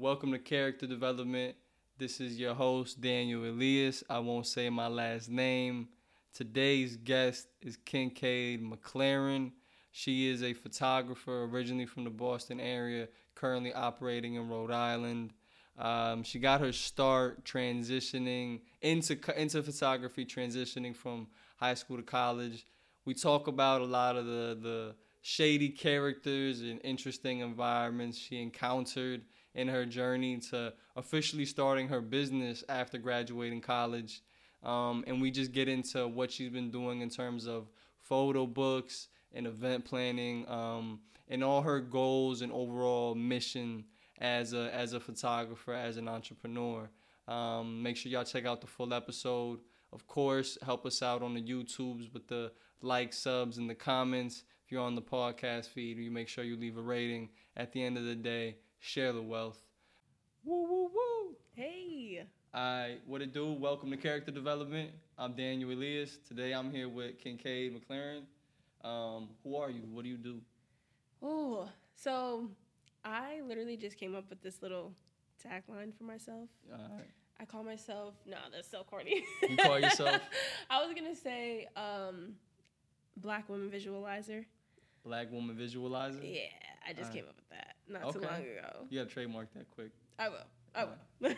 Welcome to Character Development. This is your host, Daniel Elias. I won't say my last name. Today's guest is Kincaid McLaren. She is a photographer originally from the Boston area, currently operating in Rhode Island. Um, she got her start transitioning into into photography, transitioning from high school to college. We talk about a lot of the the shady characters and interesting environments she encountered in her journey to officially starting her business after graduating college. Um, and we just get into what she's been doing in terms of photo books and event planning um, and all her goals and overall mission as a as a photographer, as an entrepreneur. Um, make sure y'all check out the full episode. Of course, help us out on the YouTubes with the like, subs, and the comments. If you're on the podcast feed, you make sure you leave a rating. At the end of the day, share the wealth. Woo woo woo! Hey. Alright, what it do? Welcome to Character Development. I'm Daniel Elias. Today I'm here with Kincaid McLaren. Um, who are you? What do you do? Oh, so I literally just came up with this little tagline for myself. Alright. I call myself no, that's so corny. You call yourself I was gonna say um, black woman visualizer. Black Woman Visualizer? Yeah, I just Alright. came up with that not too long ago. You gotta trademark that quick. I will. I will.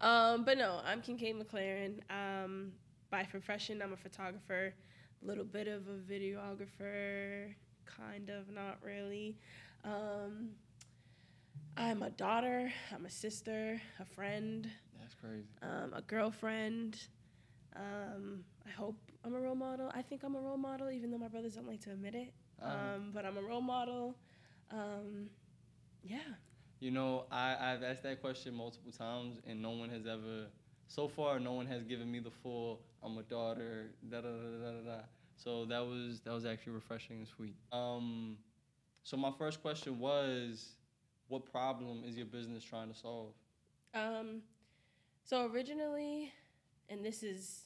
um, but no, I'm Kincaid McLaren. Um, by profession, I'm a photographer, a little bit of a videographer, kind of, not really. Um, I'm a daughter, I'm a sister, a friend, That's crazy. um, a girlfriend. Um, I hope I'm a role model. I think I'm a role model, even though my brothers don't like to admit it. Alright. Um, but I'm a role model. Um, yeah. You know, I, I've asked that question multiple times, and no one has ever, so far, no one has given me the full "I'm a daughter." Da da da da da. da. So that was that was actually refreshing and sweet. Um, so my first question was, what problem is your business trying to solve? Um, so originally, and this is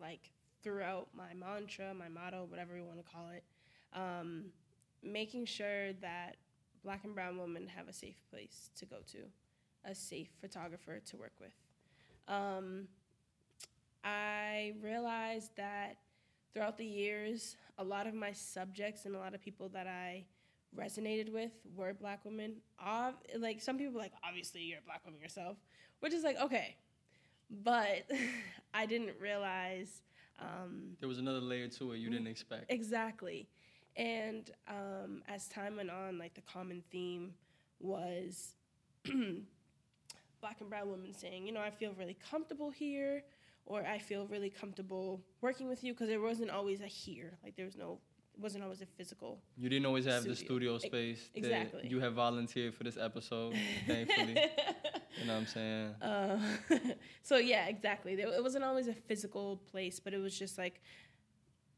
like throughout my mantra, my motto, whatever you want to call it, um, making sure that black and brown women have a safe place to go to, a safe photographer to work with. Um, I realized that throughout the years, a lot of my subjects and a lot of people that I resonated with were black women. Ob- like some people, like obviously you're a black woman yourself, which is like okay, but I didn't realize um, There was another layer to it you didn't expect. exactly. And um, as time went on, like the common theme was black and brown women saying, you know, I feel really comfortable here, or I feel really comfortable working with you, because there wasn't always a here. Like there was no, it wasn't always a physical. You didn't always have the Studio. studio Ex- space exactly. that you have volunteered for this episode. Thankfully, you know what I'm saying. Uh, so yeah, exactly. There, it wasn't always a physical place, but it was just like,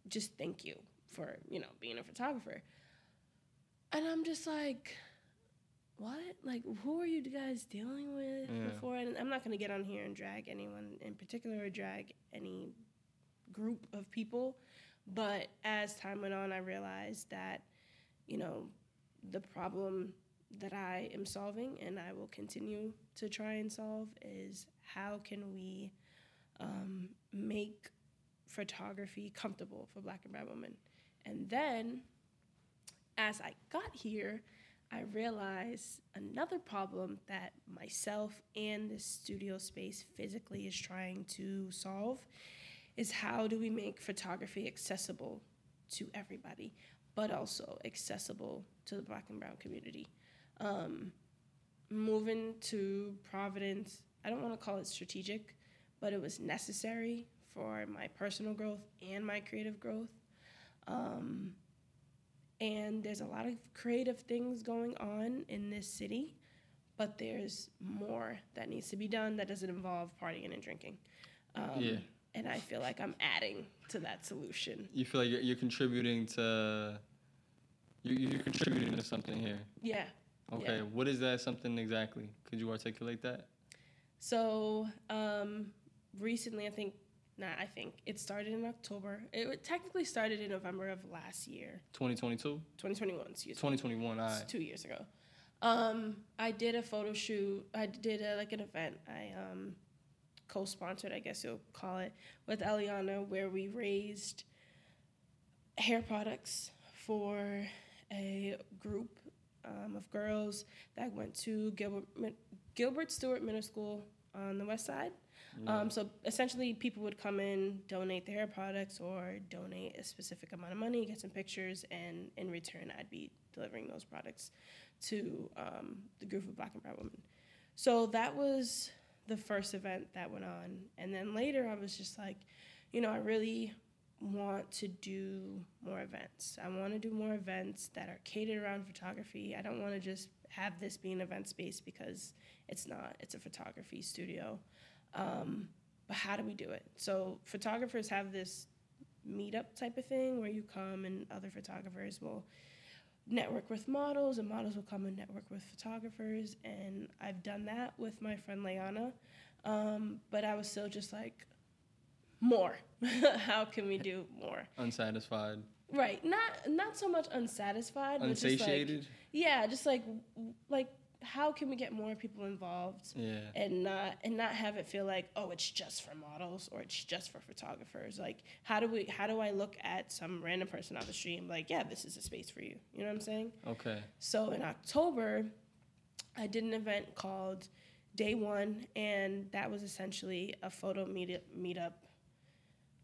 just thank you for you know being a photographer. And I'm just like, what? Like, who are you guys dealing with Yeah. before? And I'm not gonna get on here and drag anyone in particular or drag any group of people, but as time went on, I realized that, you know, the problem that I am solving and I will continue to try and solve is how can we um, make photography comfortable for black and brown women. And then as I got here, I realized another problem that myself and this studio space physically is trying to solve is how do we make photography accessible to everybody, but also accessible to the black and brown community. Um, moving to Providence, I don't want to call it strategic, but it was necessary for my personal growth and my creative growth. Um, and there's a lot of creative things going on in this city, but there's more that needs to be done that doesn't involve partying and drinking. Um, Yeah. And I feel like I'm adding to that solution. You feel like you're, you're contributing to. You, you're contributing to something here. Yeah. Okay, Yeah. what is that something exactly? Could you articulate that? So um, recently, I think, nah, I think it started in October. It technically started in November of last year, 2022? 2021, excuse me. 2021, all It's two years ago. Um, I did a photo shoot. I did a, like an event. I um, co-sponsored, I guess you'll call it, with Eliana, where we raised hair products for a group um, of girls that went to Gilbert Gilbert Stuart Middle School on the west side. Yeah. Um, so essentially, people would come in, donate their hair products, or donate a specific amount of money, get some pictures, and in return, I'd be delivering those products to um, the group of Black and Brown women. So that was the first event that went on, and then later, I was just like, you know, I really want to do more events. I want to do more events that are catered around photography. I don't want to just have this be an event space because it's not. It's a photography studio. Um, but how do we do it? So photographers have this meetup type of thing where you come and other photographers will network with models and models will come and network with photographers and I've done that with my friend Leana. Um, but I was still just like more. how can we do more? Unsatisfied. Right. Not not so much unsatisfied, but just like Unsatiated. yeah, just like like how can we get more people involved yeah. and not and not have it feel like oh it's just for models or it's just for photographers like how do we how do i look at some random person on the street and be like yeah this is a space for you you know what i'm saying Okay. so in october i did an event called day one and that was essentially a photo meetup meetup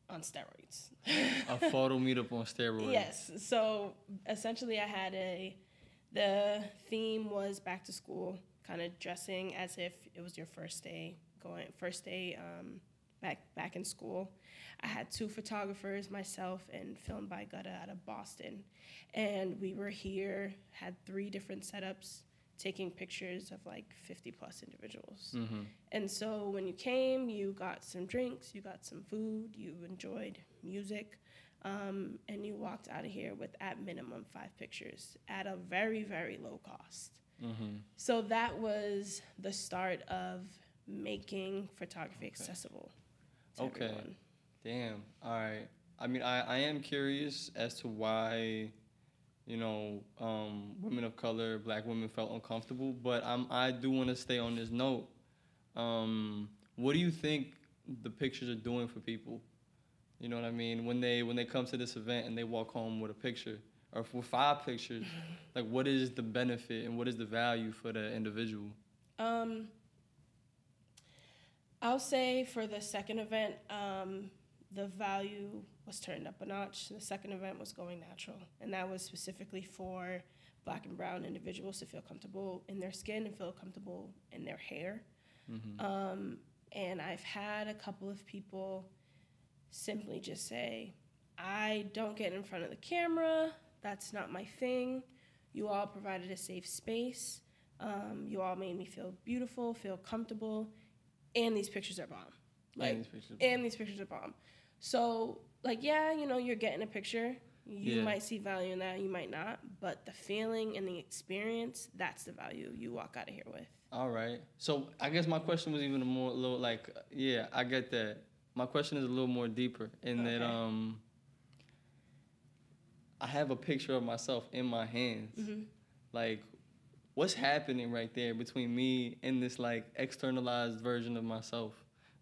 on steroids A photo meetup on steroids. Yes. So essentially, I had a. The theme was back to school, kind of dressing as if it was your first day going, first day um, back back in school. I had two photographers, myself and Film by Gutta out of Boston, and we were here. Had three different setups, taking pictures of like 50 plus individuals. Mm-hmm. And so when you came, you got some drinks, you got some food, you enjoyed music, um, and you walked out of here with at minimum five pictures at a very, very low cost. Mm-hmm. So that was the start of making photography accessible. To Okay. Everyone. Damn. All right. I mean, I, I am curious as to why, you know, um, women of color, black women felt uncomfortable. But I'm I do want to stay on this note. Um, what do you think the pictures are doing for people? You know what I mean? When they when they come to this event and they walk home with a picture or with five pictures, like what is the benefit and what is the value for the individual? Um, I'll say for the second event, um, the value was turned up a notch. The second event was going natural, and that was specifically for black and brown individuals to feel comfortable in their skin and feel comfortable in their hair. Mm-hmm. Um, and I've had a couple of people simply just say, I don't get in front of the camera. That's not my thing. You all provided a safe space. Um, you all made me feel beautiful, feel comfortable, and these pictures are bomb. Like, And these pictures- and these pictures are bomb. So, like, yeah, you know, you're getting a picture. You Yeah. might see value in that, you might not. But the feeling and the experience, that's the value you walk out of here with. All right. So I guess my question was even more a little like yeah, I get that. My question is a little more deeper in that um I have a picture of myself in my hands. Mm-hmm. Like what's happening right there between me and this like externalized version of myself?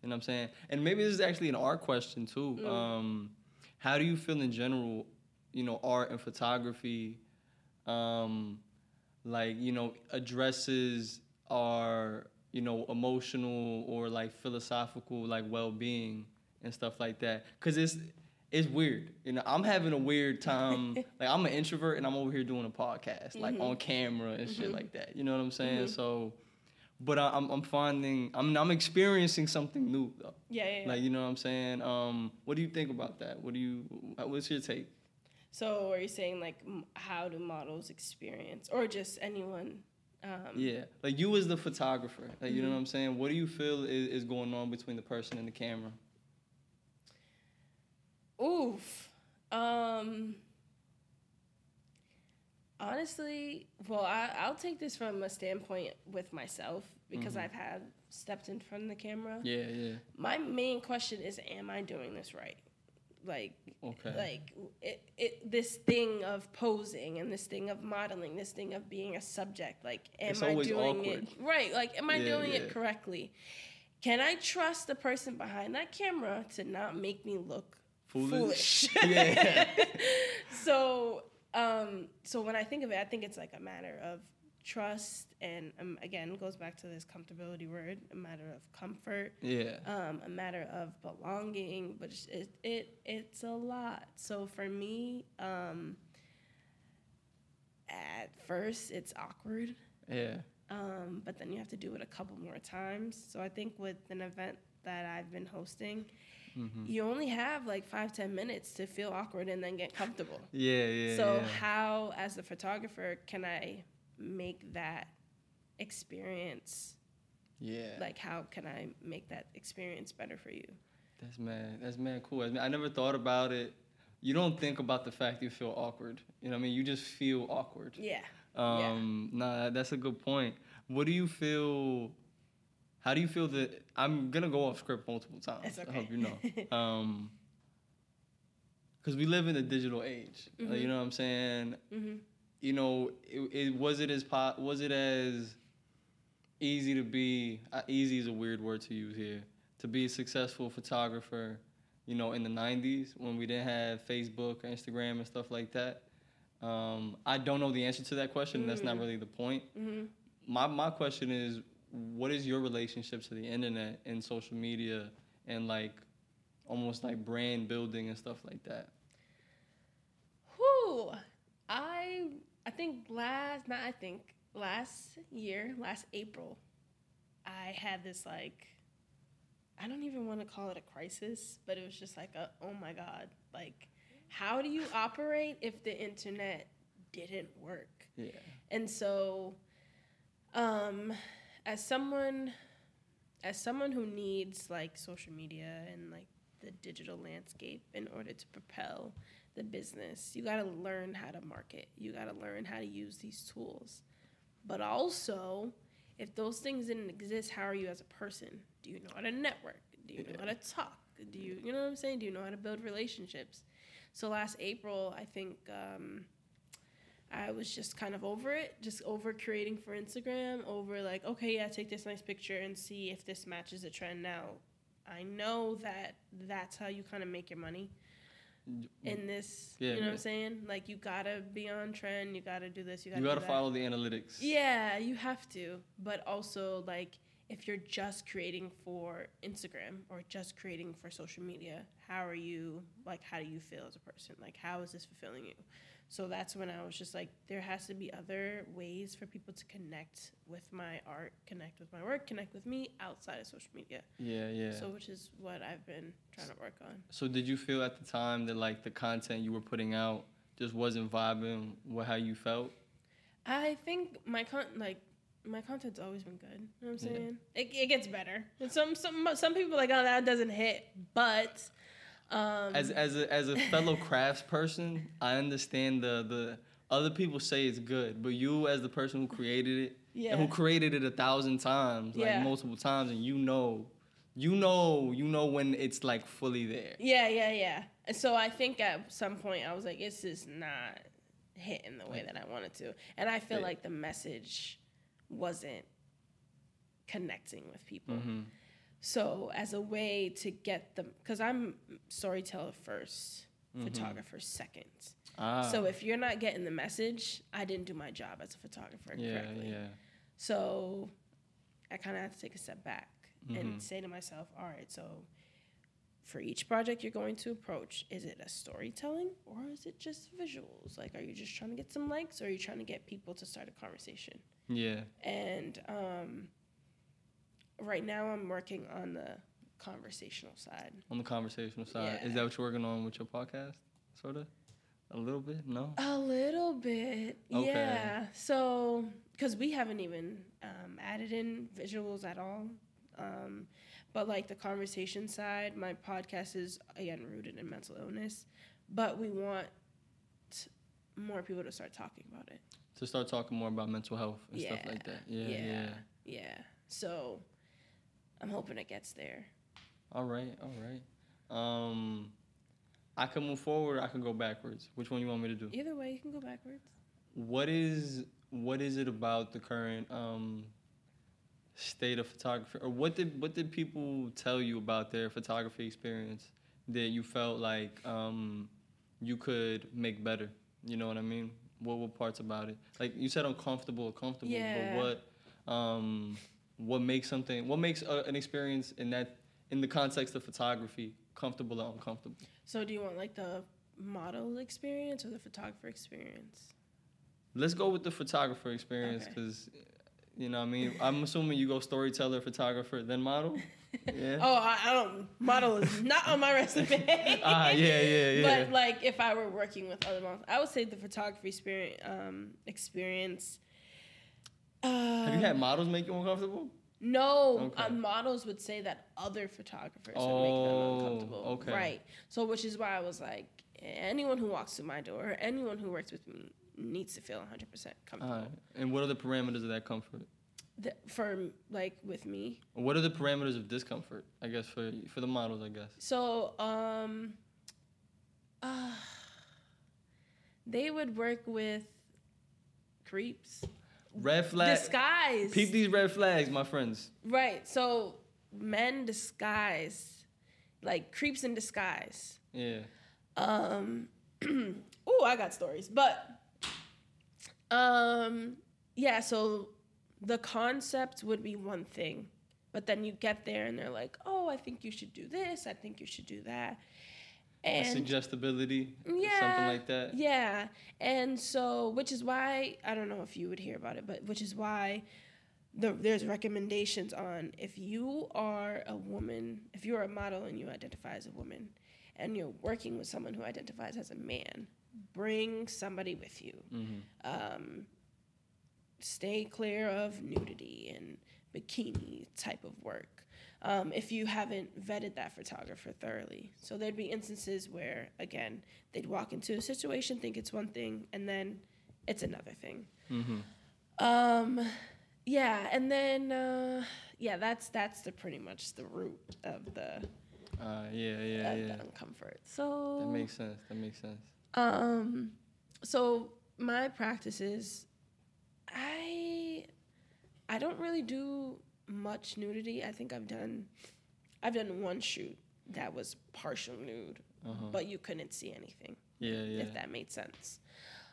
You know what I'm saying? And maybe this is actually an art question too. Mm. Um how do you feel in general, you know, art and photography um like you know addresses our you know emotional or like philosophical like well-being and stuff like that because it's it's weird you know i'm having a weird time like i'm an introvert and i'm over here doing a podcast like Mhm. on camera and shit Mhm. like that you know what i'm saying Mhm. so but I, I'm, I'm finding I'm, I'm experiencing something new though Yeah, yeah, yeah. like you know what i'm saying um what do you think about that what do you what's your take So are you saying like how do models experience, or just anyone? Um, Yeah, like you as the photographer, like you know Mhm. what I'm saying. What do you feel is, is going on between the person and the camera? Oof. Um. Honestly, well, I, I'll take this from a standpoint with myself because Mhm. I've had stepped in front of the camera. Yeah, yeah. My main question is, am I doing this right? Like Okay. like it, it this thing of posing and this thing of modeling this thing of being a subject like am It's i doing awkward. it right like am i Yeah, doing yeah. it correctly can i trust the person behind that camera to not make me look Foolish? foolish, Yeah. so um so when i think of it i think it's like a matter of trust and um, again goes back to this comfortability word a matter of comfort yeah. um, a matter of belonging, but it's- it, it it's a lot. So for me, um, at first it's awkward, Yeah. um, but then you have to do it a couple more times. So I think with an event that I've been hosting, Mm-hmm. you only have like five ten minutes to feel awkward and then get comfortable. Yeah. Yeah. so yeah. how, as the photographer, can I make that experience? yeah. Like, how can I make that experience better for you? That's man. That's man cool. I, mean, I never thought about it. You don't think about the fact you feel awkward. You know what I mean? You just feel awkward. Yeah. Um, Nah, that's a good point. What do you feel? How do you feel that? I'm gonna go off script multiple times. It's I hope you know. Um, because we live in a digital age. Like, Mhm. you know what I'm saying? hmm You know, it, it was it as po- was it as easy to be? Uh, easy is a weird word to use here. To be a successful photographer, you know, in the '90s when we didn't have Facebook or Instagram and stuff like that. Um, I don't know the answer to that question. and That's not Mm. really the point. hmm My my question is, what is your relationship to the internet and social media and like almost like brand building and stuff like that? Whew. I I think last not I think last year, last April, I had this like I don't even want to call it a crisis, but it was just like a oh my god, like how do you operate if the internet didn't work? Yeah. And so um as someone as someone who needs like social media and like the digital landscape in order to propel the business, you got to learn how to market. You got to learn how to use these tools. But also, if those things didn't exist, how are you as a person? Do you know how to network? Do you know how to talk? Do you, you know what I'm saying? Do you know how to build relationships? So last April, I think um, I was just kind of over it, just over creating for Instagram, over like, okay, yeah, take this nice picture and see if this matches the trend. Now, I know that that's how you kind of make your money in this. Yeah, you know what. I'm saying? Like, you gotta be on trend, you gotta do this, you gotta You gotta follow the analytics. Yeah, you have to. But also, like, if you're just creating for Instagram or just creating for social media, how are you, like, how do you feel as a person? Like, how is this fulfilling you? So that's when I was just like, there has to be other ways for people to connect with my art, connect with my work, connect with me outside of social media. Yeah, yeah. So, which is what I've been trying to work on. So did you feel at the time that like the content you were putting out just wasn't vibing with how you felt? I think my con like my content's always been good. You know what I'm Yeah. saying? It, it gets better. And some some some people are like, oh, that doesn't hit. But um, As as a as a fellow crafts person, I understand the the other people say it's good, but you as the person who created it yeah, and who created it a thousand times, like Yeah. multiple times, and you know, you know, you know when it's like fully there. yeah, yeah, yeah. And so I think at some point I was like, this is not hitting the way that I wanted to, and I feel Yeah. like the message wasn't connecting with people. hmm So as a way to get them, because I'm storyteller 1st Mhm. photographer second. Ah, So if you're not getting the message, I didn't do my job as a photographer yeah, correctly. yeah, So I kind of had to take a step back Mhm. and say to myself, all right, so for each project you're going to approach, is it a storytelling or is it just visuals? Like, are you just trying to get some likes or are you trying to get people to start a conversation? yeah. And um, right now I'm working on the conversational side. On the conversational side, Yeah. is that what you're working on with your podcast? Sort of, a little bit. No. A little bit, Okay. yeah. So, because we haven't even um, added in visuals at all, um, but like the conversation side, my podcast is again rooted in mental illness, but we want more people to start talking about it. To start talking more about mental health and stuff like that. Yeah, yeah, yeah. yeah. So, I'm hoping it gets there. All right, all right. Um, I can move forward. I can go backwards. Which one you want me to do? Either way, you can go backwards. What is what is it about the current um, state of photography, or what did what did people tell you about their photography experience that you felt like um, you could make better? You know what I mean? What were parts about it? Like you said, uncomfortable, comfortable, Yeah. but what um, what makes something? What makes a, an experience in that in the context of photography comfortable or uncomfortable? So, do you want like the model experience or the photographer experience? Let's go with the photographer experience Okay. because, you know, what I mean, I'm assuming you go storyteller, photographer, then model. Yeah. Oh, I, I don't. Model is not on my resume. ah, yeah, yeah, yeah. But like, if I were working with other models, I would say the photography experience. Um, experience. Have you had models make you uncomfortable? No, Okay. uh, models would say that other photographers would Oh, make them uncomfortable. okay. Right. So, which is why I was like, anyone who walks through my door, anyone who works with me, needs to feel 100% comfortable. And what are the parameters of that comfort? The, for like with me, What are the parameters of discomfort? I guess for for the models, I guess. So, um, uh, they would work with creeps. Red flag. Disguise. Peep these red flags, my friends. Right. So, men disguise, like creeps in disguise. Yeah. Um, oh, I got stories, but um, yeah. So the concept would be one thing, but then you get there and they're like, "Oh, I think you should do this. I think you should do that," and suggestibility. yeah, Something like that. Yeah, and so which is why I don't know if you would hear about it, but which is why the, there's recommendations on if you are a woman, if you're a model and you identify as a woman, and you're working with someone who identifies as a man, bring somebody with you. Mm-hmm. Um, stay clear of nudity and bikini type of work. Um, if you haven't vetted that photographer thoroughly. So there'd be instances where, again, they'd walk into a situation, think it's one thing, and then it's another thing. Mm-hmm. Um, yeah, and then uh, yeah, that's that's the pretty much the root of the Uh, yeah, yeah, of yeah. the uncomfort. So That makes sense. That makes sense. um, so my practices, I, I don't really do much nudity. I think I've done, I've done one shoot that was partial nude, Uh-huh. but you couldn't see anything. Yeah, yeah. If that made sense.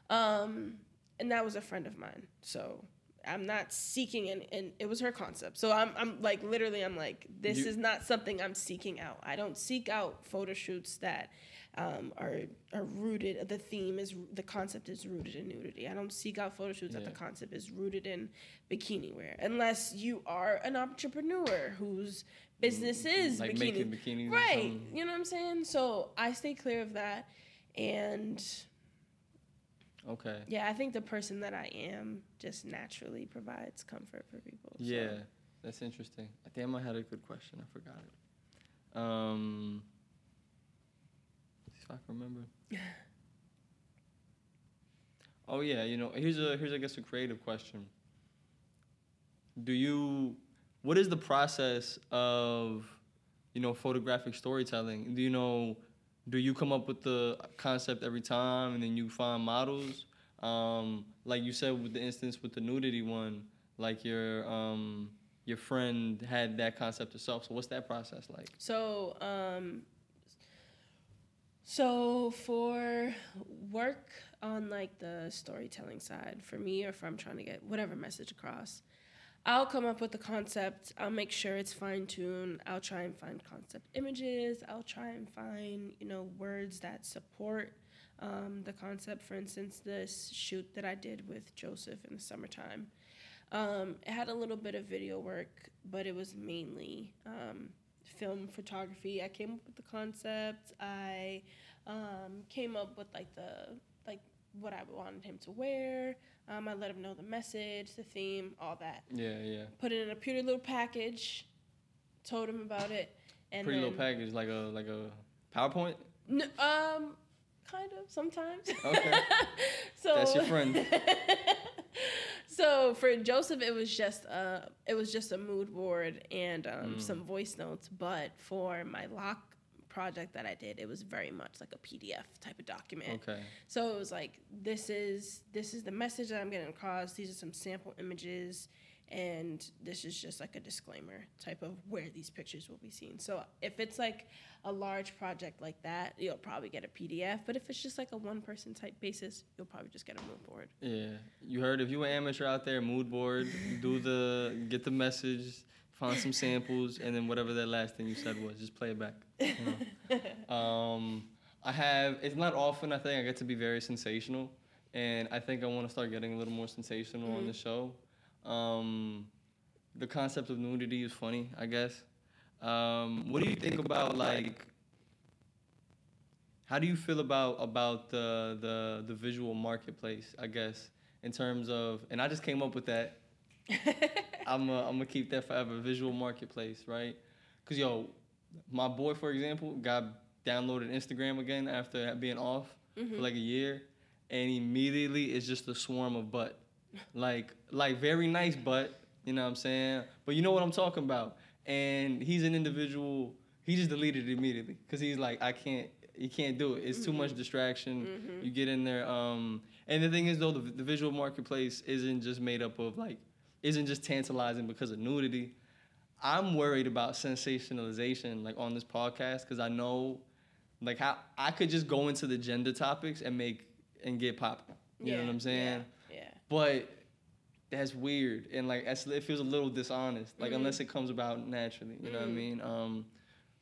Um, and that was a friend of mine. So I'm not seeking and and it was her concept. So I'm I'm like literally I'm like this You- is not something I'm seeking out. I don't seek out photo shoots that um, are are rooted. The theme is the concept is rooted in nudity. I don't seek out photo shoots that the concept is rooted in bikini wear, unless you are an entrepreneur whose business is like bikini. making bikinis. Right. You know what I'm saying? So I stay clear of that. And Okay. yeah, I think the person that I am just naturally provides comfort for people. so. Yeah, that's interesting. I think I had a good question. I forgot it. Um, if I can remember. Oh yeah, you know, here's a here's I guess a creative question. Do you what is the process of you know photographic storytelling? Do you know do you come up with the concept every time and then you find models? Um, like you said with the instance with the nudity one, like your um your friend had that concept herself. So what's that process like? So, um, so for work on like the storytelling side, for me, or if I'm trying to get whatever message across, I'll come up with the concept. I'll make sure it's fine tuned. I'll try and find concept images. I'll try and find you know words that support um, the concept. For instance, this shoot that I did with Joseph in the summertime. Um, it had a little bit of video work, but it was mainly um, film photography. I came up with the concept. I um, came up with like the like what I wanted him to wear. Um, I let him know the message, the theme, all that. Yeah, yeah. Put it in a pretty little package. Told him about it, and Pretty little package, like a like a PowerPoint. N- um, kind of sometimes. Okay. so That's your friend. so for Joseph, it was just a it was just a mood board and um, Mm. some voice notes. But for my lock project that I did, it was very much like a PDF type of document. Okay. So it was like this is this is the message that I'm getting across. These are some sample images, and this is just like a disclaimer type of where these pictures will be seen. So if it's like a large project like that, you'll probably get a PDF. But if it's just like a one person type basis, you'll probably just get a mood board. Yeah, you heard if you an amateur out there, mood board, do the get the message, find some samples, and then whatever that last thing you said was, just play it back. you know. um, I have. It's not often I think I get to be very sensational, and I think I want to start getting a little more sensational on Mhm. the show. Um, the concept of nudity is funny, I guess. Um, what do you think about like? How do you feel about about the the the visual marketplace? I guess in terms of, and I just came up with that. I'm i I'm gonna keep that forever. Visual marketplace, right? Cause yo, my boy, for example, got downloaded Instagram again after being off Mhm. for like a year, and immediately it's just a swarm of butt, like like very nice butt. You know what I'm saying? But you know what I'm talking about. And he's an individual. He just deleted it immediately because he's like, I can't. You can't do it. It's too much distraction. Mhm. You get in there. Um, and the thing is, though, the, the visual marketplace isn't just made up of like, isn't just tantalizing because of nudity. I'm worried about sensationalization, like on this podcast, because I know, like, how I could just go into the gender topics and make and get pop You know what I'm saying? Yeah. But that's weird, and like it feels a little dishonest. Like Mhm. unless it comes about naturally, you know what I Mhm. mean? Um,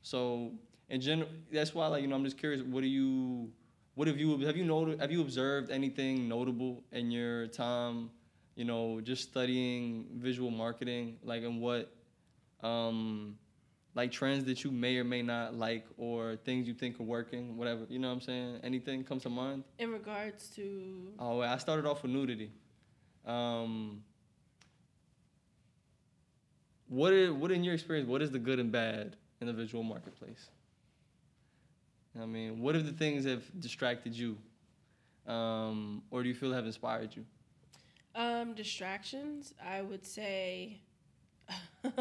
so in general, that's why like you know I'm just curious. What do you, what have you have you noted? Have you observed anything notable in your time? You know, just studying visual marketing, like and what, um, like trends that you may or may not like, or things you think are working, whatever. You know what I'm saying? Anything comes to mind? In regards to Oh, I started off with nudity. Um, what is, what in your experience? What is the good and bad in the visual marketplace? I mean, what are the things that have distracted you, um, or do you feel have inspired you? Um, distractions, I would say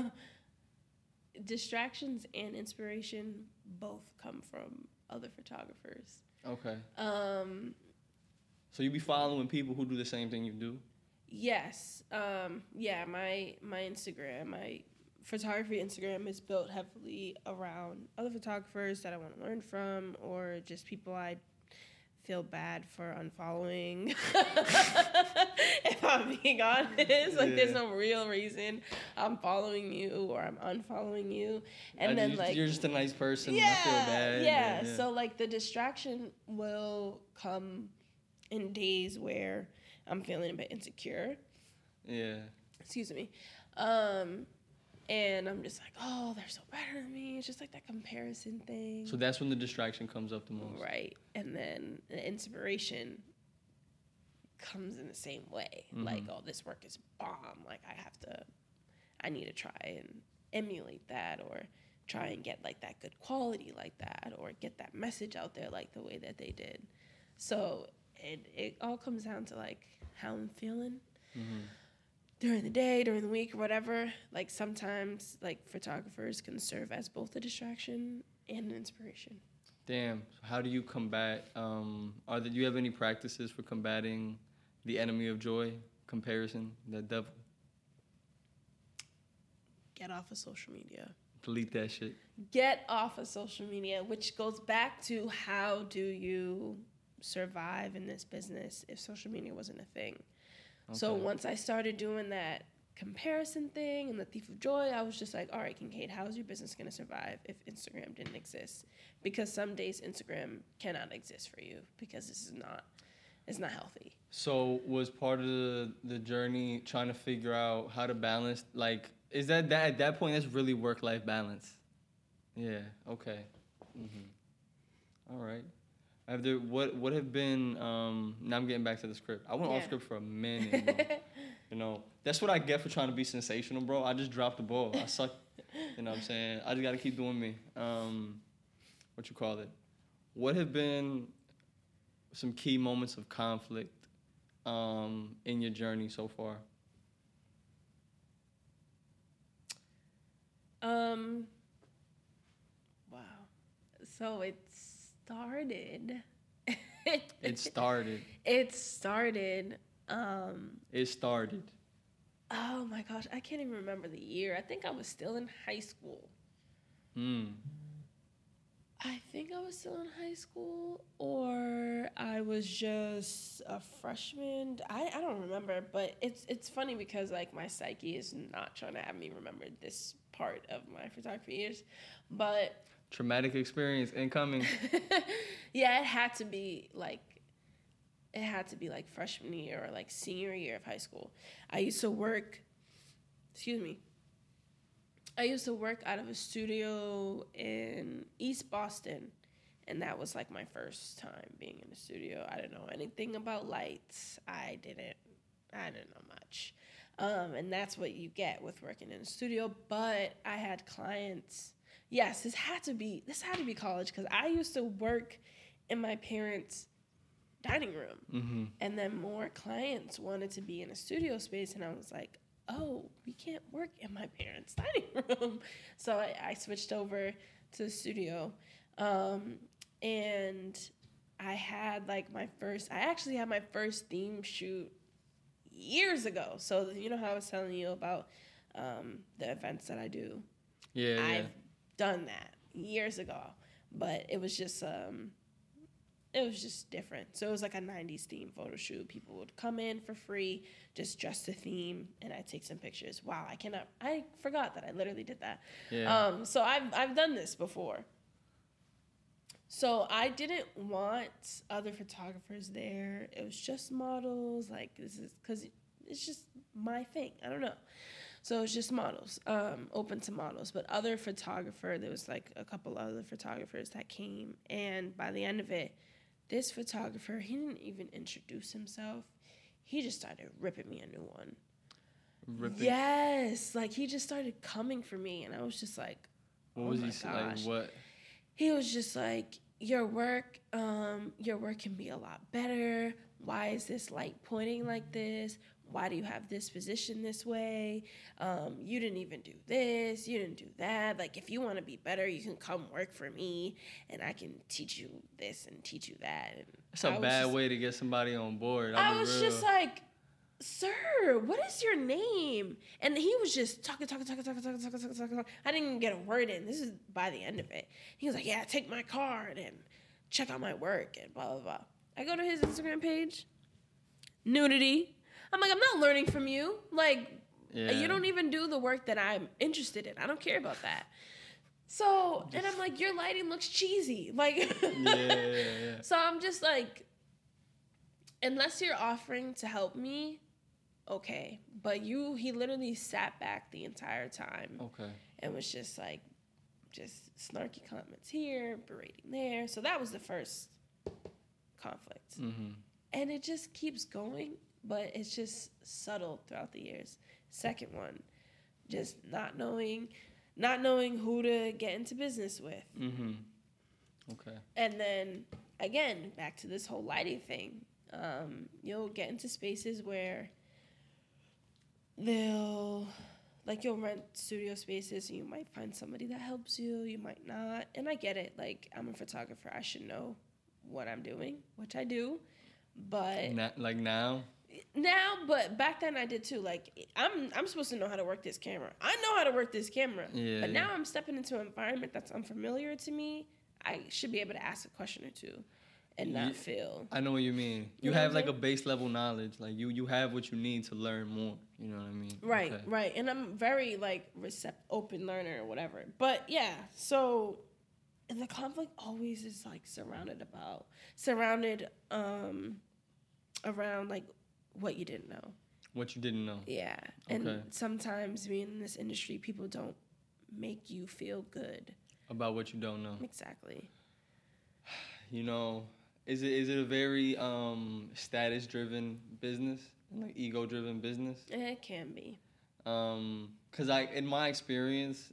distractions and inspiration both come from other photographers. Okay, Um, so you be following people who do the same thing you do. Yes. Um, yeah, my my Instagram, my photography Instagram is built heavily around other photographers that I want to learn from or just people I feel bad for unfollowing. if I'm being honest, like there's no real reason I'm following you or I'm unfollowing you, and I then just- like you're just a nice person. yeah, bad. yeah. So like the distraction will come in days where I'm feeling a bit insecure. yeah. Excuse me. Um, and I'm just like, oh, they're so better than me. It's just like that comparison thing. So that's when the distraction comes up the most. Right. And then the inspiration comes in the same way. Like, Mhm. oh, this work is bomb. Like, I have to, I need to try and emulate that or try and get like that good quality like that or get that message out there like the way that they did. So it, it all comes down to like how I'm feeling hmm during the day, during the week, or whatever. Like sometimes, like photographers can serve as both a distraction and an inspiration. Damn. So how do you combat? Um, are there, do you have any practices for combating the enemy of joy, comparison, the devil? Get off of social media. Delete that shit. Get off of social media, which goes back to how do you survive in this business if social media wasn't a thing. So once I started doing that comparison thing and the thief of joy, I was just like, all right, Kincaid, how's your business gonna survive if Instagram didn't exist? Because some days Instagram cannot exist for you because this is not it's not healthy. So was part of the, the journey trying to figure out how to balance like is that that at that point that's really work life balance? Yeah. Okay. hmm All right. Have there what what have been um now I'm getting back to the script. I went off script for a minute, bro. you know, that's what I get for trying to be sensational, bro. I just dropped the ball. I suck. you know what I'm saying? I just gotta keep doing me. Um what you call it? What have been some key moments of conflict um, in your journey so far? Um. Wow. so it started. It started. it started. Um, It started. oh my gosh, I can't even remember the year. I think I was still in high school. Mm. I think I was still in high school, or I was just a freshman. I, I don't remember, but it's it's funny because like my psyche is not trying to have me remember this part of my photography years, but Traumatic experience incoming. yeah, it had to be like it had to be like freshman year or like senior year of high school. I used to work excuse me. I used to work out of a studio in East Boston and that was like my first time being in the studio. I didn't know anything about lights. I didn't I didn't know much. Um, and that's what you get with working in a studio, but I had clients yes, this had to be this had to be college because I used to work in my parents' dining room, Mm-hmm. and then more clients wanted to be in a studio space, and I was like, oh, we can't work in my parents' dining room, so I, I switched over to the studio, um, and I had like my first. I actually had my first theme shoot years ago. So you know how I was telling you about um, the events that I do. Yeah, yeah. Done that years ago, but it was just um, it was just different. So it was like a '90s theme photo shoot. People would come in for free, just dress the theme, and I take some pictures. Wow, I cannot. I forgot that I literally did that. yeah. Um, so I've I've done this before. So I didn't want other photographers there. It was just models. Like this is because it's just my thing. I don't know. So it's just models, um, open to models. But other photographer, there was like a couple other photographers that came, and by the end of it, this photographer he didn't even introduce himself. He just started ripping me a new one. Ripping. Yes, like he just started coming for me, and I was just like, What oh was he saying? Like what? he was just like your work um your work can be a lot better why is this light pointing like this why do you have this position this way um you didn't even do this you didn't do that like if you want to be better you can come work for me and i can teach you this and teach you that and It's a bad just- way to get somebody on board. I'll I was real. just like, sir, what is your name? And he was just talking, talking, talking, talking, talking, talking, talking, talking. I didn't even get a word in. This is by the end of it. He was like, yeah, take my card and check out my work and blah, blah, blah. I go to his Instagram page, nudity. I'm like, I'm not learning from you. Like, yeah. you don't even do the work that I'm interested in. I don't care about that. So, and I'm like, your lighting looks cheesy. Like, yeah, yeah, so I'm just like, unless you're offering to help me, okay. But you, he literally sat back the entire time Okay. and was just like, just snarky comments here, berating there. So that was the first conflict. Mm-hmm. And it just keeps going, but it's just subtle throughout the years. Second one, just not knowing, not knowing who to get into business with. Mm-hmm. Okay. And then again, back to this whole lighting thing. Um, you'll get into spaces where they'll like you'll rent studio spaces and you might find somebody that helps you, you might not. And I get it. Like I'm a photographer, I should know what I'm doing, which I do. But Na- like now. Now, but back then I did too. Like I'm I'm supposed to know how to work this camera. I know how to work this camera. Yeah, but yeah. now I'm stepping into an environment that's unfamiliar to me. I should be able to ask a question or two and not feel I know what you mean. You You, have like a base level knowledge. Like you, you have what you need to learn more. You know what I mean? right, Okay. right. And I'm very like recept open learner or whatever. But yeah, so the conflict always is like surrounded about surrounded um around like what you didn't know. What you didn't know. Yeah. And Okay. sometimes being in this industry, people don't make you feel good. About what you don't know. Exactly. You know, is it is it a very um status driven business? Like ego driven business? It can be. Um, cause I, in my experience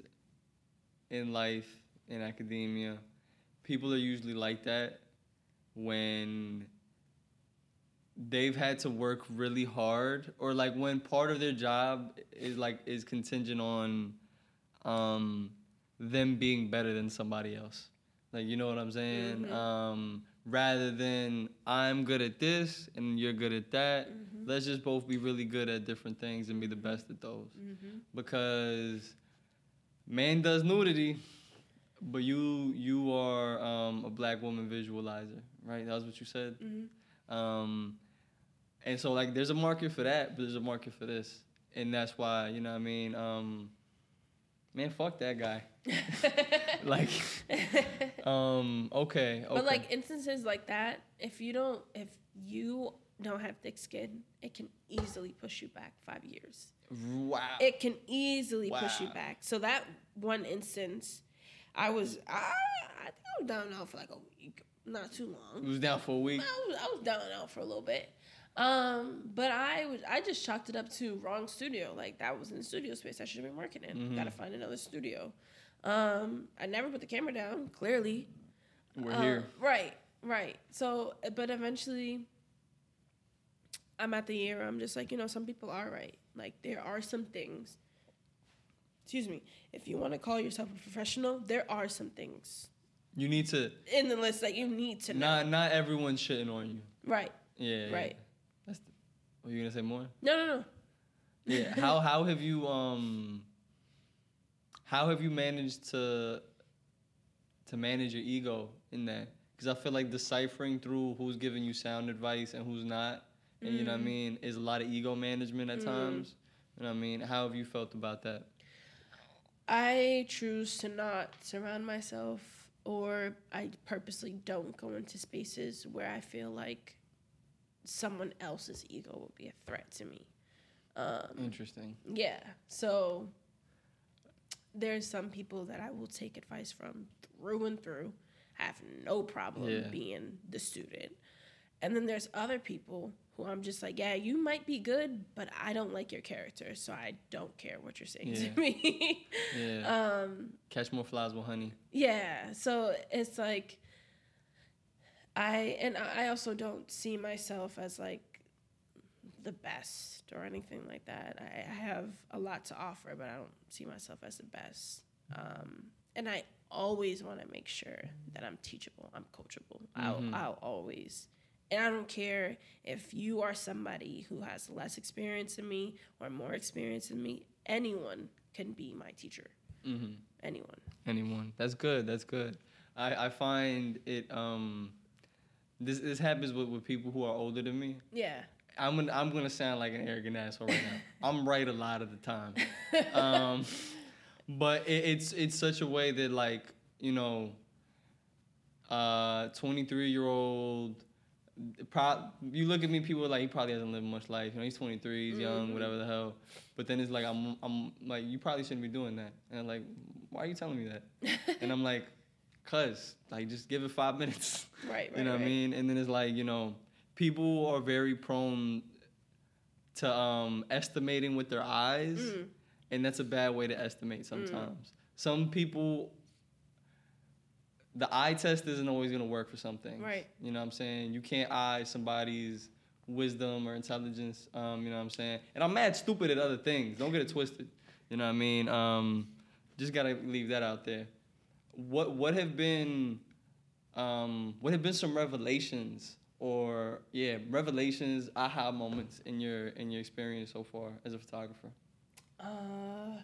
in life, in academia, people are usually like that when they've had to work really hard, or like when part of their job is like is contingent on um, them being better than somebody else. Like you know what I'm saying? Mhm. Um, rather than I'm good at this and you're good at that. Mhm. Let's just both be really good at different things and be the best at those. Mm-hmm. Because man does nudity, but you you are um, a black woman visualizer, right? That's what you said. Mm-hmm. Um, and so like there's a market for that, but there's a market for this, and that's why you know what I mean. Um, man, fuck that guy. like, um, okay, okay. But like instances like that, if you don't, if you don't have thick skin, it can easily push you back five years. wow. It can easily push you back. So that one instance, I was I, I think I was down out for like a week, not too long. it was down for a week. I was, I was down out for a little bit. Um, but I was I just chalked it up to wrong studio. Like that was in the studio space I should have been working in. Mhm. Gotta find another studio. Um, I never put the camera down, clearly. We're Uh, here. Right, right. So, uh, but eventually, I'm at the year I'm just like, you know, some people are right. Like, there are some things, excuse me, if you want to call yourself a professional, there are some things You need to. in the list that you need to know. Not not everyone's shitting on you. Right. Yeah. yeah. Right. That's. Were you gonna say more? No, no, no. Yeah. how how have you um. How have you managed to. To manage your ego in that, because I feel like deciphering through who's giving you sound advice and who's not, and you know what I Mm. mean, is a lot of ego management at Mm. times. You know what I mean? How have you felt about that? I choose to not surround myself, or I purposely don't go into spaces where I feel like someone else's ego will be a threat to me. Um, Interesting. Yeah. So there's some people that I will take advice from through and through. I Have no problem Yeah. being the student. And then there's other people who I'm just like, yeah, you might be good, but I don't like your character, so I don't care what you're saying Yeah. to me. Yeah. um, Catch more flies with honey. yeah. So it's like I and I also don't see myself as like the best or anything like that. I, I have a lot to offer, but I don't see myself as the best. Um, and I always want to make sure that I'm teachable, I'm coachable. Mhm. I'll, I'll always. And I don't care if you are somebody who has less experience than me or more experience than me. Anyone can be my teacher. Mm-hmm. Anyone. anyone. That's good. That's good. I, I find it um this this happens with, with people who are older than me. Yeah. I'm gonna I'm gonna sound like an arrogant asshole right now. I'm right a lot of the time. Um but it, it's it's such a way that like, you know, uh 23 year old Pro- you look at me, people are like he probably hasn't lived much life. You know, he's 23, he's young, Mhm. whatever the hell. But then it's like I'm, I'm like you probably shouldn't be doing that. And I'm like, why are you telling me that? and I'm like, cuz like just give it five minutes. right, right. you know what I mean? And then it's like you know, people are very prone to um, estimating with their eyes, Mm. and that's a bad way to estimate sometimes. Some people. The eye test isn't always gonna work for something. Right. You know what I'm saying? You can't eye somebody's wisdom or intelligence. Um, you know what I'm saying? And I'm mad stupid at other things. Don't get it twisted. You know what I mean? Um, just gotta leave that out there. What what have been um, what have been some revelations or yeah revelations aha moments in your in your experience so far as a photographer? Uh,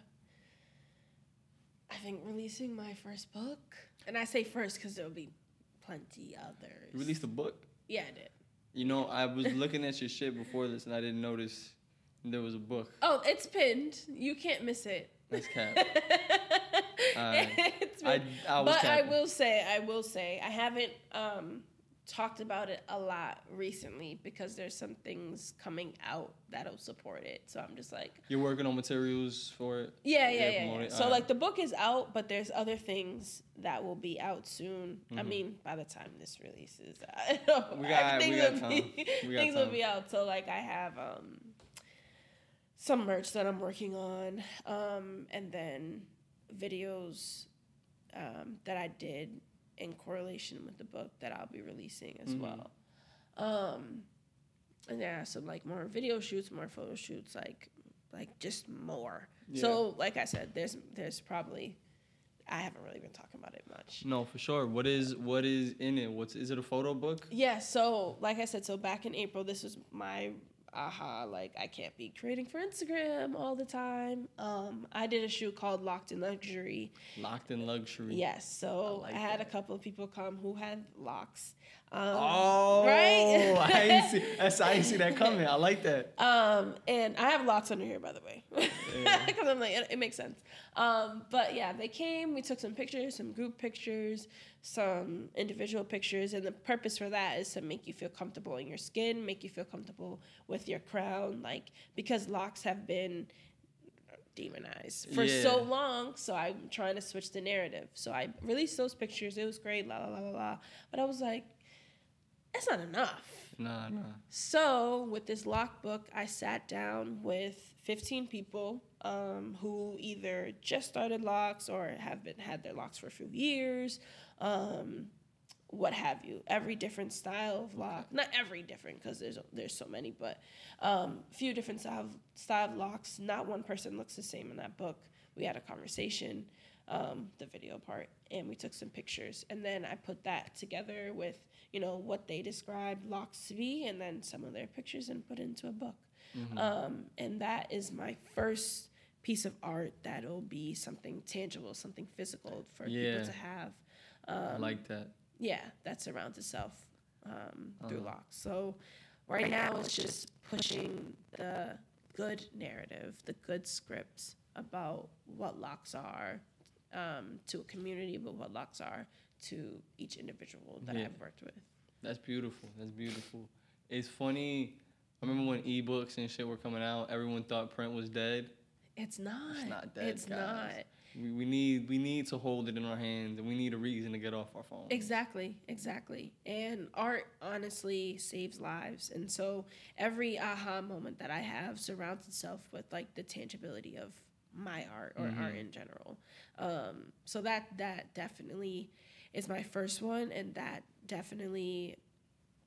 I think releasing my first book, and I say first because there will be plenty others. You released a book. Yeah, I did. You know, I was looking at your shit before this and I didn't notice there was a book. Oh, it's pinned. You can't miss it. That's cap. Alright. It's I. I was but I will say, I will say, I haven't um, talked about it a lot recently because there's some things coming out that'll support it. So I'm just like, You're working on materials for it. Yeah, Yeah, yeah, yeah. yeah. So Alright. like the book is out, but there's other things that will be out soon. I Mhm. mean, by the time this releases, I know, We got- we things got will time. be We things will be out. So like I have um some merch that I'm working on, um, and then videos um, that I did in correlation with the book that I'll be releasing as Mhm. well. Um, and yeah, some like more video shoots, more photo shoots, like like just more. Yeah. So like I said, there's there's probably I haven't really been talking about it much. No, for sure. What is what is in it? What's is it a photo book? Yeah, so like I said, so back in April, this was my aha, like I can't be creating for Instagram all the time. Um, I did a shoot called Locked in Luxury. Locked in luxury. Yes, so I I, had that. a couple of people come who had locks. Um, Oh, right? I ain't see, that's, I ain't see that coming. I like that. Um, and I have locks under here, by the way, Yeah. because I'm like, it, it makes sense. Um, but yeah, they came. We took some pictures, some group pictures, some individual pictures, and the purpose for that is to make you feel comfortable in your skin, make you feel comfortable with your crown, like because locks have been demonized for so long. So I'm trying to switch the narrative. So I released those pictures. It was great, la la la la la. But I was like, that's not enough. Nah, nah. So, with this lock book, I sat down with 15 people um, who either just started locks or have been had their locks for a few years, um, what have you. Every different style of lock, not every different because there's there's so many, but um, a few different style of, style of locks. Not one person looks the same in that book. We had a conversation, um, the video part, and we took some pictures, and then I put that together with you know what they described locks to be, and then some of their pictures, and put into a book. Mm-hmm. Um, and that is my first piece of art that'll be something tangible, something physical for Yeah. people to have. I Um, like that. yeah, that surrounds itself um, through Uh-huh. locks. So right now it's just pushing the good narrative, the good scripts about what locks are um, to a community, but what locks are to each individual that Yeah. I've worked with. That's beautiful. That's beautiful. It's funny. I remember when ebooks and shit were coming out, everyone thought print was dead. It's not. It's not dead, It's guys. not. We, we need we need to hold it in our hands and we need a reason to get off our phone. Exactly, exactly. And art honestly saves lives. And so every aha moment that I have surrounds itself with like the tangibility of my art or art in general. Um, so that that definitely is my first one and that definitely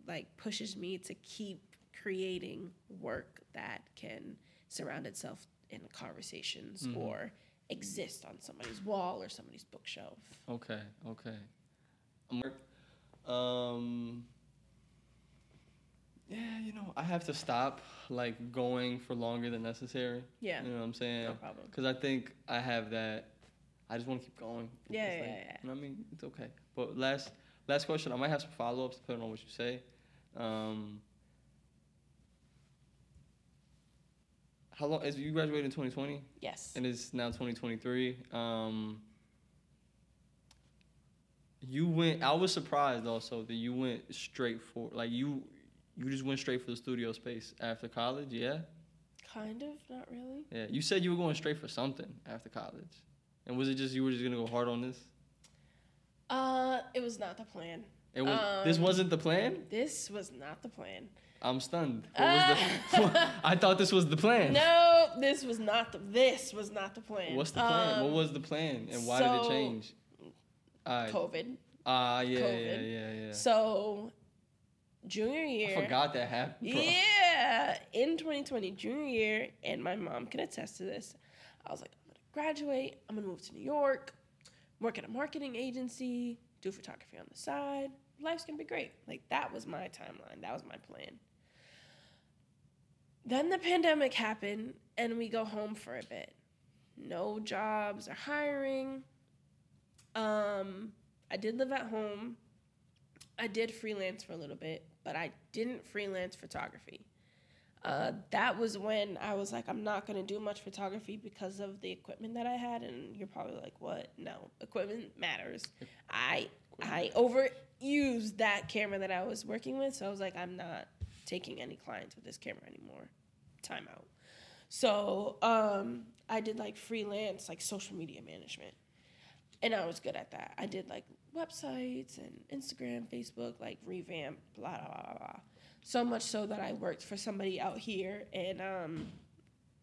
like pushes me to keep creating work that can surround itself in conversations or exist on somebody's wall or somebody's bookshelf. Okay, okay. I'm Um. Yeah, you know, I have to stop like going for longer than necessary. Yeah. You know what I'm saying? No problem. Because I think I have that. I just want to keep going. Yeah, yeah, like- yeah. You know what I mean? It's okay. But last last question. I might have some follow ups depending on what you say. Um. How long? As you graduated in 2020? Yes. and it's now 2023. Um, you went. I was surprised also that you went straight for like you. You just went straight for the studio space after college. Yeah, Kind of, not really. yeah. You said you were going straight for something after college, and was it just you were just gonna go hard on this? Uh, it was not the plan. It was. this Um, wasn't the plan. This was not the plan. I'm stunned. What was the? I thought this was the plan. No, this was not the. This was not the plan. What's the plan? what Um, was the plan, and why did it change? COVID? Ah, yeah, yeah, COVID. yeah, yeah. So, junior year. I forgot that happened. Bro. Yeah, in 2020, junior year, and my mom can attest to this. I was like, graduate. I'm gonna move to New York, work at a marketing agency, do photography on the side. Life's gonna be great. Like that was my timeline. That was my plan. Then the pandemic happened, and we go home for a bit. No jobs or hiring. Um, I did live at home. I did freelance for a little bit, but I didn't freelance photography. Uh, that was when I was like, I'm not gonna do much photography because of the equipment that I had, and you're probably like, what? No, equipment matters. I I overused that camera that I was working with, so I was like, I'm not taking any clients with this camera anymore. Time out. So um, I did like freelance, like social media management and I was good at that. I did like websites and Instagram, Facebook, like revamp, blah blah blah. blah. So much so that I worked for somebody out here, and um,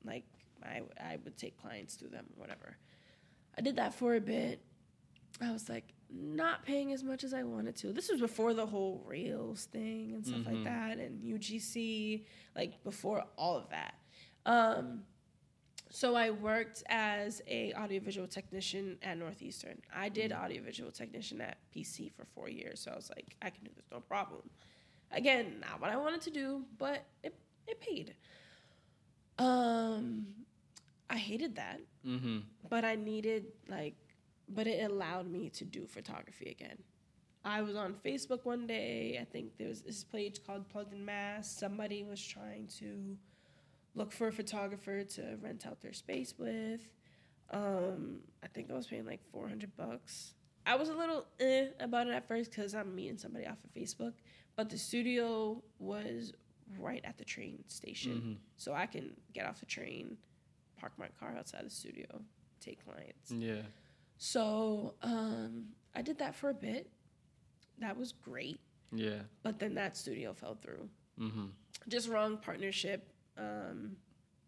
like I I would take clients through them, or whatever. I did that for a bit. I was like not paying as much as I wanted to. This was before the whole Reels thing and stuff like Mhm. that, and UGC, like before all of that. Um, So I worked as a audiovisual technician at Northeastern. I did audiovisual technician at PC for four years. So I was like, I can do this, no problem. Again, not what I wanted to do, but it it paid. Um, I hated that, Mm-hmm. but I needed like, but it allowed me to do photography again. I was on Facebook one day. I think there was this page called Plugged in Mass. Somebody was trying to look for a photographer to rent out their space with. Um, I think I was paying like 400 bucks. I was a little eh about it at first because I'm meeting somebody off of Facebook, but the studio was right at the train station. Mhm. So I can get off the train, park my car outside the studio, take clients. Yeah. So um, I did that for a bit. That was great. Yeah. But then that studio fell through. Mm-hmm. Just wrong partnership. Um,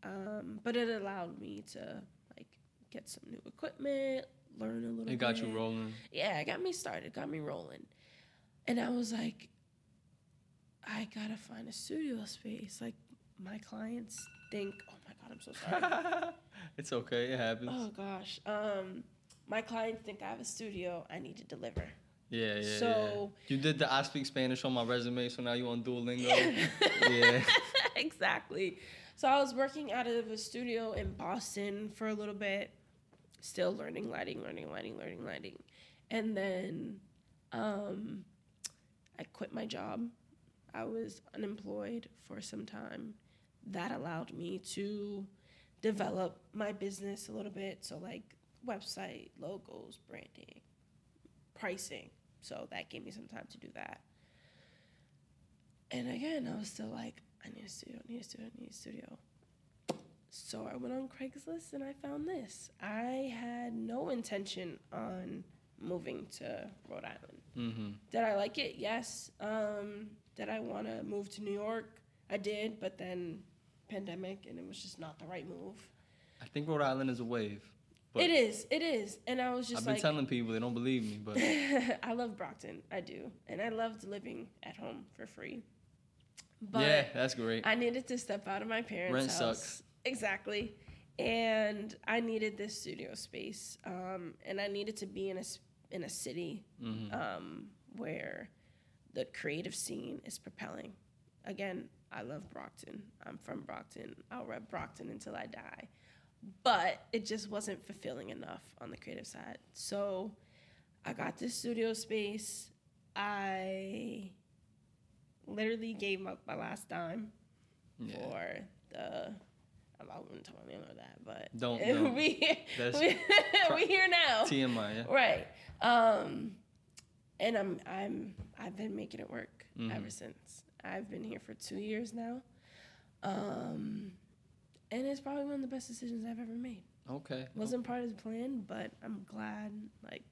um, but it allowed me to like get some new equipment, learn a little. It got you rolling. Yeah, it got me started, got me rolling. And I was like, I gotta find a studio space. Like my clients think, oh my god, I'm so sorry. it's okay. It happens. oh gosh. Um, my clients think I have a studio. I need to deliver. yeah, yeah. so- yeah. you did the I speak Spanish on my resume, so now you on Duolingo. yeah. exactly. So I was working out of a studio in Boston for a little bit, still learning lighting, learning lighting, learning lighting. And then um, I quit my job. I was unemployed for some time. That allowed me to develop my business a little bit. So, like website, logos, branding, pricing. So, that gave me some time to do that. And again, I was still like, I need a studio, I need a studio, I need a studio. So I went on Craigslist and I found this. I had no intention on moving to Rhode Island. Mm-hmm. Did I like it? Yes. Um, did I want to move to New York? I did, but then pandemic and it was just not the right move. I think Rhode Island is a wave. But it is, it is. And I was just. I've been like, telling people they don't believe me, but I love Brockton. I do. And I loved living at home for free. But yeah, that's great. I needed to step out of my parents' Rent house. sucks. Exactly. And I needed this studio space. Um, and I needed to be in a, in a city hmm um, where the creative scene is propelling. Again, I love Brockton. I'm from Brockton. I'll rep Brockton until I die. But it just wasn't fulfilling enough on the creative side. So I got this studio space. I literally gave up my last dime yeah. for the. I wouldn't tell my landlord that, but Don't- don't. we we, we here now. TMI, yeah. Right. Um, and I'm I'm I've been making it work Mhm. ever since. I've been here for two years now. Um, and it's probably one of the best decisions I've ever made. Okay. Wasn't part of the plan, but I'm glad like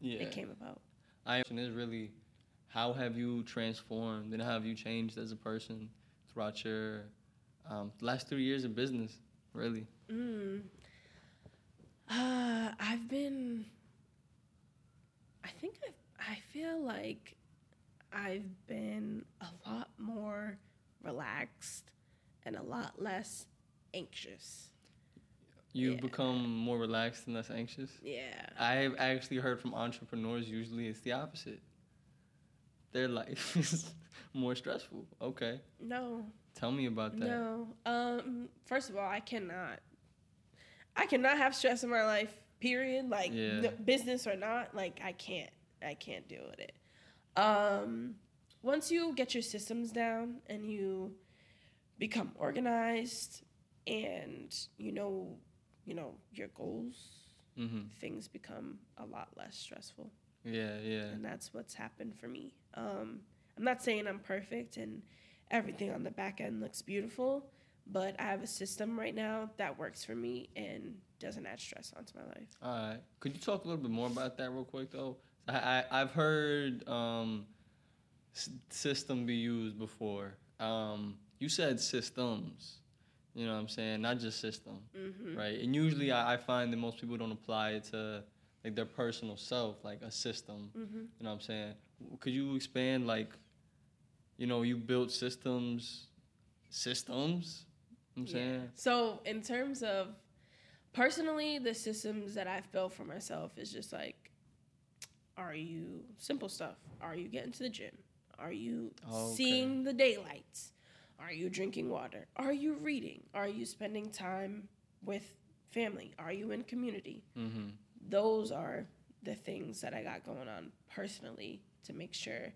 Yeah. it came about. I question is really how have you transformed and how have you changed as a person throughout your um, last three years of business, really? Mm. Uh, I've been. I think I've, I feel like I've been a lot more relaxed and a lot less anxious. You've Yeah. become more relaxed and less anxious. Yeah. I've actually heard from entrepreneurs usually it's the opposite. Their life is more stressful. Okay. No. Tell me about that. No. Um. First of all, I cannot. I cannot have stress in my life. Period. Like Yeah. no- business or not. Like I can't. I can't deal with it. Um. Once you get your systems down and you become organized and you know, you know your goals, Mm-hmm. things become a lot less stressful Yeah, yeah. and that's what's happened for me. Um, I'm not saying I'm perfect and everything on the back end looks beautiful, but I have a system right now that works for me and doesn't add stress onto my life. All right. Could you talk a little bit more about that real quick though? I, I I've heard um, s- system be used before. Um, you said systems. You know what I'm saying? Not just system, Mm-hmm. right? And usually I, I find that most people don't apply it to like their personal self, like a system. Mm-hmm. You know what I'm saying? Could you expand like, you know, you built systems, systems, I'm saying? So in terms of personally, the systems that I've built for myself is just like, are you simple stuff? Are you getting to the gym? Are you Okay. seeing the daylights? Are you drinking water? Are you reading? Are you spending time with family? Are you in community? Mm-hmm. Those are the things that I got going on personally to make sure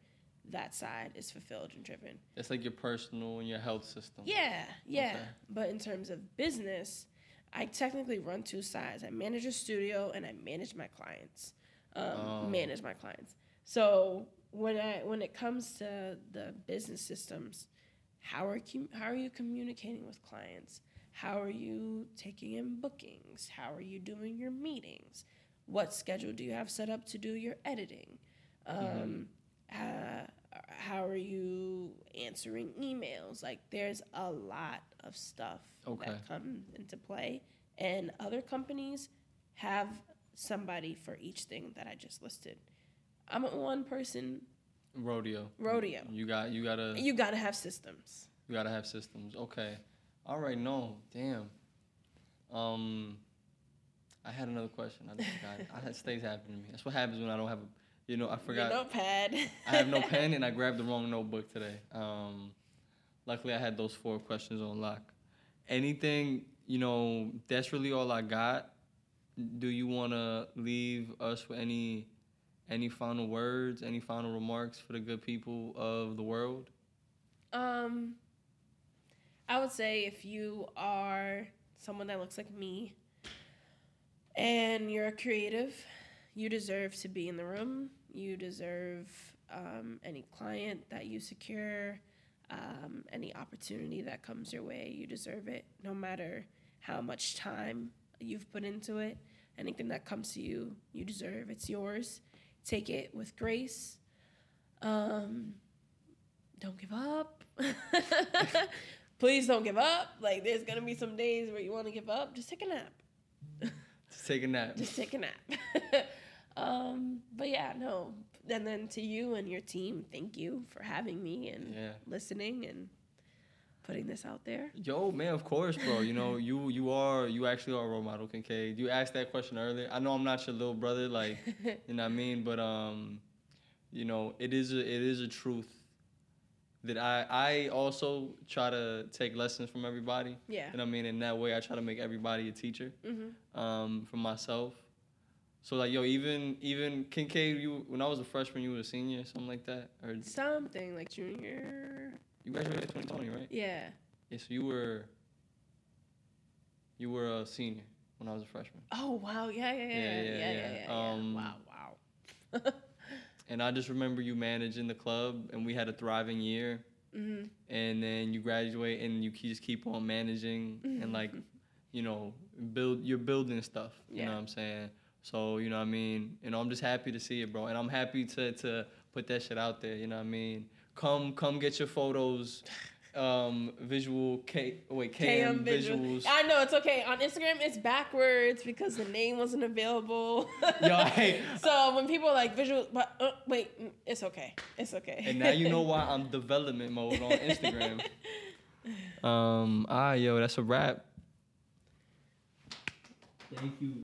that side is fulfilled and driven. It's like your personal and your health system. Yeah, yeah. Okay. But in terms of business, I technically run two sides. I manage a studio and I manage my clients. Um, Oh. Manage my clients. So when I when it comes to the business systems, how are com- how are you communicating with clients? How are you taking in bookings? How are you doing your meetings? What schedule do you have set up to do your editing? Um, uh, how are you answering emails? Like, there's a lot of stuff Okay. that comes into play, and other companies have somebody for each thing that I just listed. I'm a one person Rodeo. rodeo. You got you gotta You gotta have systems. you gotta have systems. Okay. All right. No. Damn. Um, I had another question. I just forgot. I had stays happening to me. That's what happens when I don't have a. You know, I forgot. Your notepad. I have no pen and I grabbed the wrong notebook today. Um, luckily, I had those four questions on lock. Anything, you know, that's really all I got. Do you want to leave us with any, any final words, any final remarks for the good people of the world? Um, I would say if you are someone that looks like me and you're a creative, you deserve to be in the room. You deserve um, any client that you secure, um, any opportunity that comes your way. You deserve it, no matter how much time you've put into it. Anything that comes to you, you deserve. It's yours. Take it with grace. Um, don't give up. Please don't give up. Like there's gonna be some days where you want to give up. Just take a nap. Just take a nap. Just take a nap. um, but yeah, no. And then to you and your team, thank you for having me and Yeah. listening and putting this out there. Yo, man, of course, bro. You know, you you are you actually are a role model, Kincaid. You asked that question earlier. I know I'm not your little brother, like you know what I mean, but um, you know, it is a it is a truth that I I also try to take lessons from everybody. yeah. You know I mean? In that way, I try to make everybody a teacher. hmm Um, for myself. So like, yo, even even Kincaid, you when I was a freshman, you were a senior, something like that, or Something like junior. You graduated in 2020, right? Yeah. Yeah, so you were you were a senior when I was a freshman. Oh wow. Yeah. Yeah. Yeah. Yeah, Yeah. yeah, Yeah. yeah. yeah. Um, wow. Wow. And I just remember you managing the club and we had a thriving year hmm and then you graduate and you just keep on managing and like, you know, build you're building stuff. You know what I'm saying? So, you know what I mean? You know, I'm just happy to see it, bro. And I'm happy to to put that shit out there, you know what I mean? Come come get your photos. Um visual K wait, KM, KM visual. visuals. I know it's okay. On Instagram, it's backwards because the name wasn't available. Yo, hey, so when people are like visual, but uh, wait, mm, it's okay. It's okay. And now you know why I'm development mode on Instagram. um, ah, yo, that's a wrap. Thank you.